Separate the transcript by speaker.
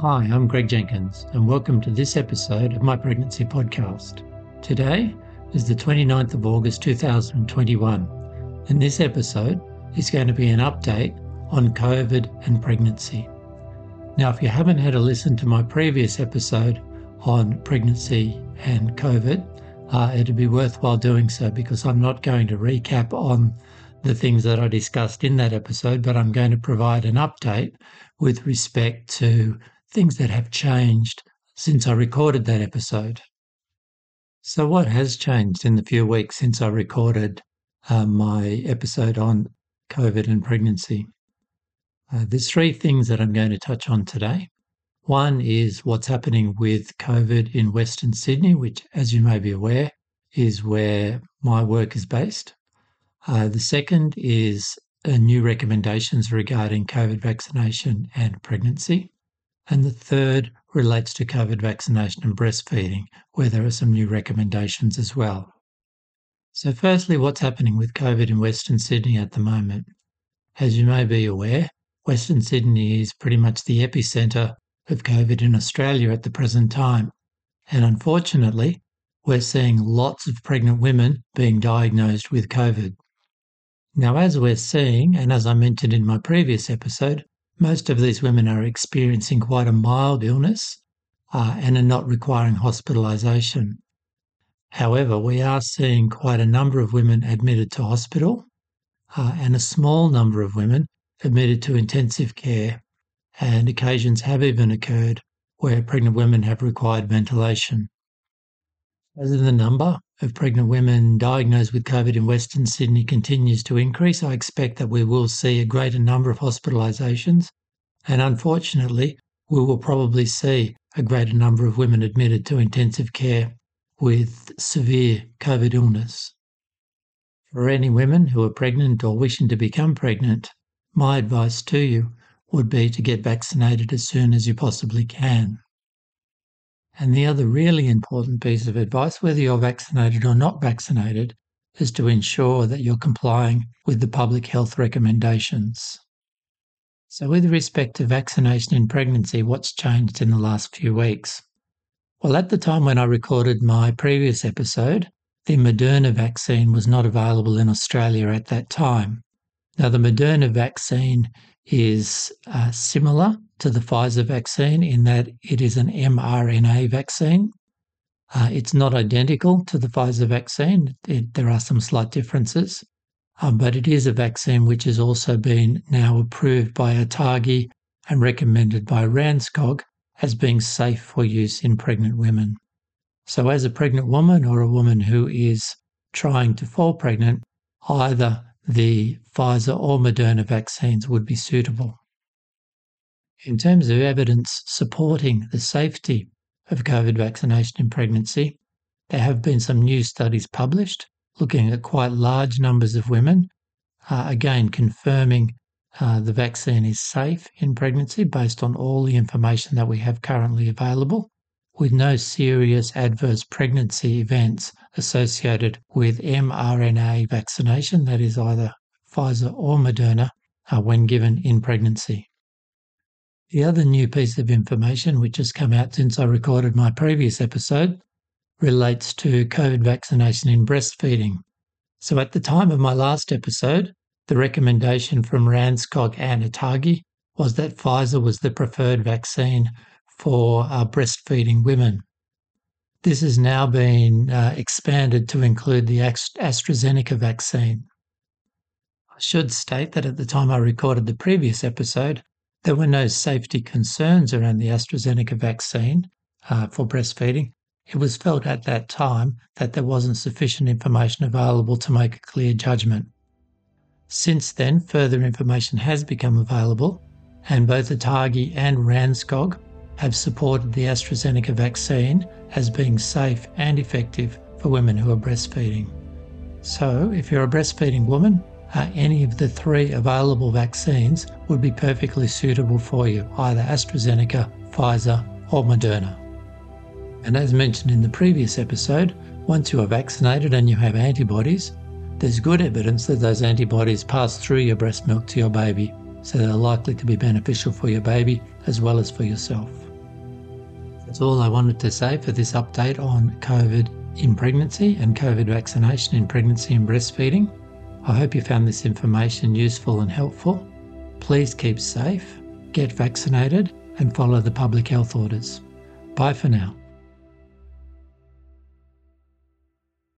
Speaker 1: Hi, I'm Greg Jenkins, and welcome to this episode of my pregnancy podcast. Today is the 29th of August 2021, and this episode is going to be an update on COVID and pregnancy. Now, if you haven't had a listen to my previous episode on pregnancy and COVID, uh, it'd be worthwhile doing so because I'm not going to recap on the things that I discussed in that episode, but I'm going to provide an update with respect to things that have changed since I recorded that episode. So, what has changed in the few weeks since I recorded uh, my episode on COVID and pregnancy? Uh, there's three things that I'm going to touch on today. One is what's happening with COVID in Western Sydney, which, as you may be aware, is where my work is based. Uh, the second is uh, new recommendations regarding COVID vaccination and pregnancy. And the third relates to COVID vaccination and breastfeeding, where there are some new recommendations as well. So, firstly, what's happening with COVID in Western Sydney at the moment? As you may be aware, Western Sydney is pretty much the epicentre of COVID in Australia at the present time. And unfortunately, we're seeing lots of pregnant women being diagnosed with COVID. Now, as we're seeing, and as I mentioned in my previous episode, most of these women are experiencing quite a mild illness uh, and are not requiring hospitalisation. However, we are seeing quite a number of women admitted to hospital uh, and a small number of women admitted to intensive care, and occasions have even occurred where pregnant women have required ventilation. As the number of pregnant women diagnosed with COVID in Western Sydney continues to increase, I expect that we will see a greater number of hospitalisations. And unfortunately, we will probably see a greater number of women admitted to intensive care with severe COVID illness. For any women who are pregnant or wishing to become pregnant, my advice to you would be to get vaccinated as soon as you possibly can. And the other really important piece of advice, whether you're vaccinated or not vaccinated, is to ensure that you're complying with the public health recommendations. So, with respect to vaccination in pregnancy, what's changed in the last few weeks? Well, at the time when I recorded my previous episode, the Moderna vaccine was not available in Australia at that time. Now, the Moderna vaccine is uh, similar to the Pfizer vaccine in that it is an mRNA vaccine. Uh, it's not identical to the Pfizer vaccine. It, there are some slight differences, um, but it is a vaccine which has also been now approved by ATAGI and recommended by RANZCOG as being safe for use in pregnant women. So, as a pregnant woman or a woman who is trying to fall pregnant, either the Pfizer or Moderna vaccines would be suitable. In terms of evidence supporting the safety of COVID vaccination in pregnancy, there have been some new studies published looking at quite large numbers of women, uh, again confirming uh, the vaccine is safe in pregnancy based on all the information that we have currently available, with no serious adverse pregnancy events associated with mRNA vaccination, that is either Pfizer or Moderna, uh, when given in pregnancy. The other new piece of information, which has come out since I recorded my previous episode, relates to COVID vaccination in breastfeeding. So, at the time of my last episode, the recommendation from RANZCOG and ATAGI was that Pfizer was the preferred vaccine for uh, breastfeeding women. This has now been uh, expanded to include the AstraZeneca vaccine. I should state that at the time I recorded the previous episode, there were no safety concerns around the AstraZeneca vaccine uh, for breastfeeding. It was felt at that time that there wasn't sufficient information available to make a clear judgment. Since then, further information has become available, and both ATAGI and RANZCOG have supported the AstraZeneca vaccine as being safe and effective for women who are breastfeeding. So, if you're a breastfeeding woman, uh, any of the three available vaccines would be perfectly suitable for you, either AstraZeneca, Pfizer, or Moderna. And as mentioned in the previous episode, once you are vaccinated and you have antibodies, there's good evidence that those antibodies pass through your breast milk to your baby, so they're likely to be beneficial for your baby as well as for yourself. That's all I wanted to say for this update on COVID in pregnancy and COVID vaccination in pregnancy and breastfeeding. I hope you found this information useful and helpful. Please keep safe, get vaccinated, and follow the public health orders. Bye for now.